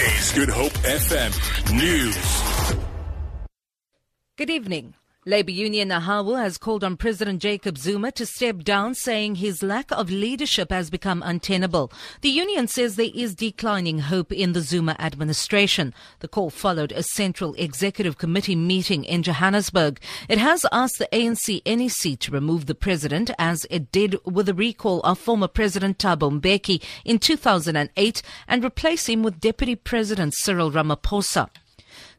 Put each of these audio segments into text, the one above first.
Is Good Hope FM News. Good evening. Labour Union Nehawu has called on President Jacob Zuma to step down, saying his lack of leadership has become untenable. The union says there is declining hope in the Zuma administration. The call followed a Central Executive Committee meeting in Johannesburg. It has asked the ANC NEC to remove the president, as it did with the recall of former President Thabo Mbeki in 2008, and replace him with Deputy President Cyril Ramaphosa.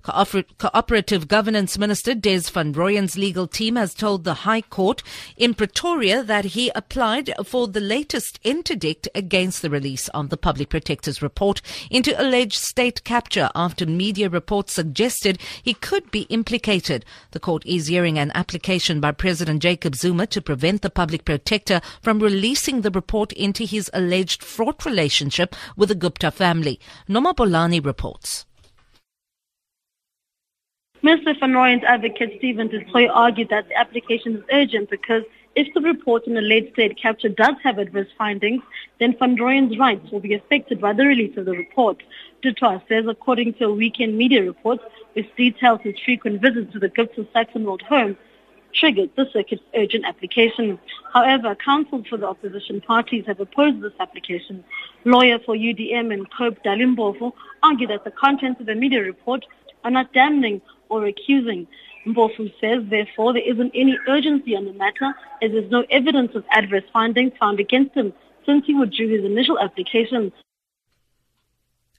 Cooperative Governance Minister Des van Rooyen's legal team has told the High Court in Pretoria that he applied for the latest interdict against the release of the Public Protector's report into alleged state capture after media reports suggested he could be implicated. The court is hearing an application by President Jacob Zuma to prevent the Public Protector from releasing the report into his alleged fraught relationship with the Gupta family. Noma Bolani reports. Mr. Van Rooyen's advocate Stephen Destroy argued that the application is urgent because if the report in the late state capture does have adverse findings, then Van Rooyen's rights will be affected by the release of the report. Dutoit says, according to a weekend media report, which details his frequent visits to the Gupta Saxonwold home, triggered the circuit's urgent application. However, counsel for the opposition parties have opposed this application. Lawyer for UDM and COPE Dali Mpofu argued that the contents of the media report are not damning or accusing. Mpofu says, therefore, there isn't any urgency on the matter as there's no evidence of adverse findings found against him since he withdrew his initial application.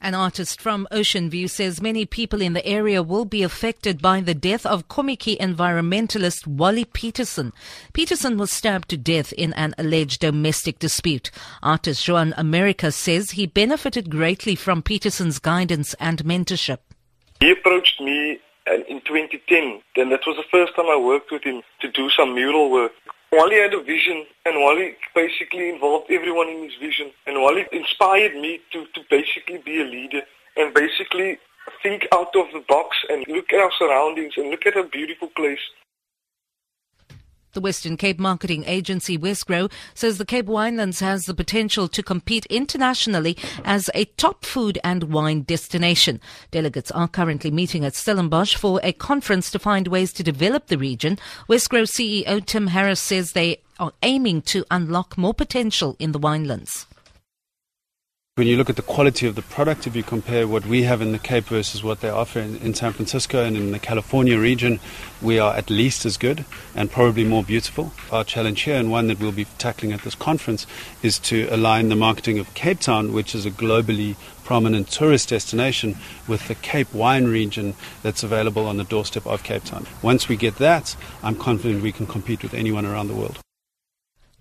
An artist from Ocean View says many people in the area will be affected by the death of Kommetjie environmentalist Wally Peterson. Peterson was stabbed to death in an alleged domestic dispute. Artist Joan America says he benefited greatly from Peterson's guidance and mentorship. He approached me in 2010. Then that was the first time I worked with him to do some mural work. Wally had a vision and Wally basically involved everyone in his vision. And Wally inspired me to, to basically be a leader and basically think out of the box and look at our surroundings and look at a beautiful place. The Western Cape marketing agency Wesgro says the Cape Winelands has the potential to compete internationally as a top food and wine destination. Delegates are currently meeting at Stellenbosch for a conference to find ways to develop the region. Wesgro CEO Tim Harris says they are aiming to unlock more potential in the winelands. When you look at the quality of the product, if you compare what we have in the Cape versus what they offer in, in, San Francisco and in the California region, we are at least as good and probably more beautiful. Our challenge here, and one that we'll be tackling at this conference, is to align the marketing of Cape Town, which is a globally prominent tourist destination, with the Cape wine region that's available on the doorstep of Cape Town. Once we get that, I'm confident we can compete with anyone around the world.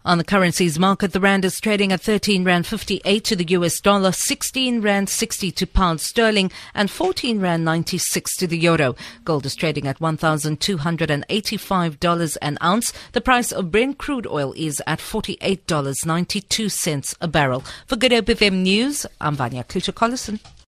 On the currencies market, the rand is trading at 13 rand 58 to the US dollar, 16 rand 60 to pound sterling, and 14 rand 96 to the euro. Gold is trading at $1,285 an ounce. The price of Brent crude oil is at $48.92 a barrel. For Good Hope News, I'm Vanya Kluter-Collison.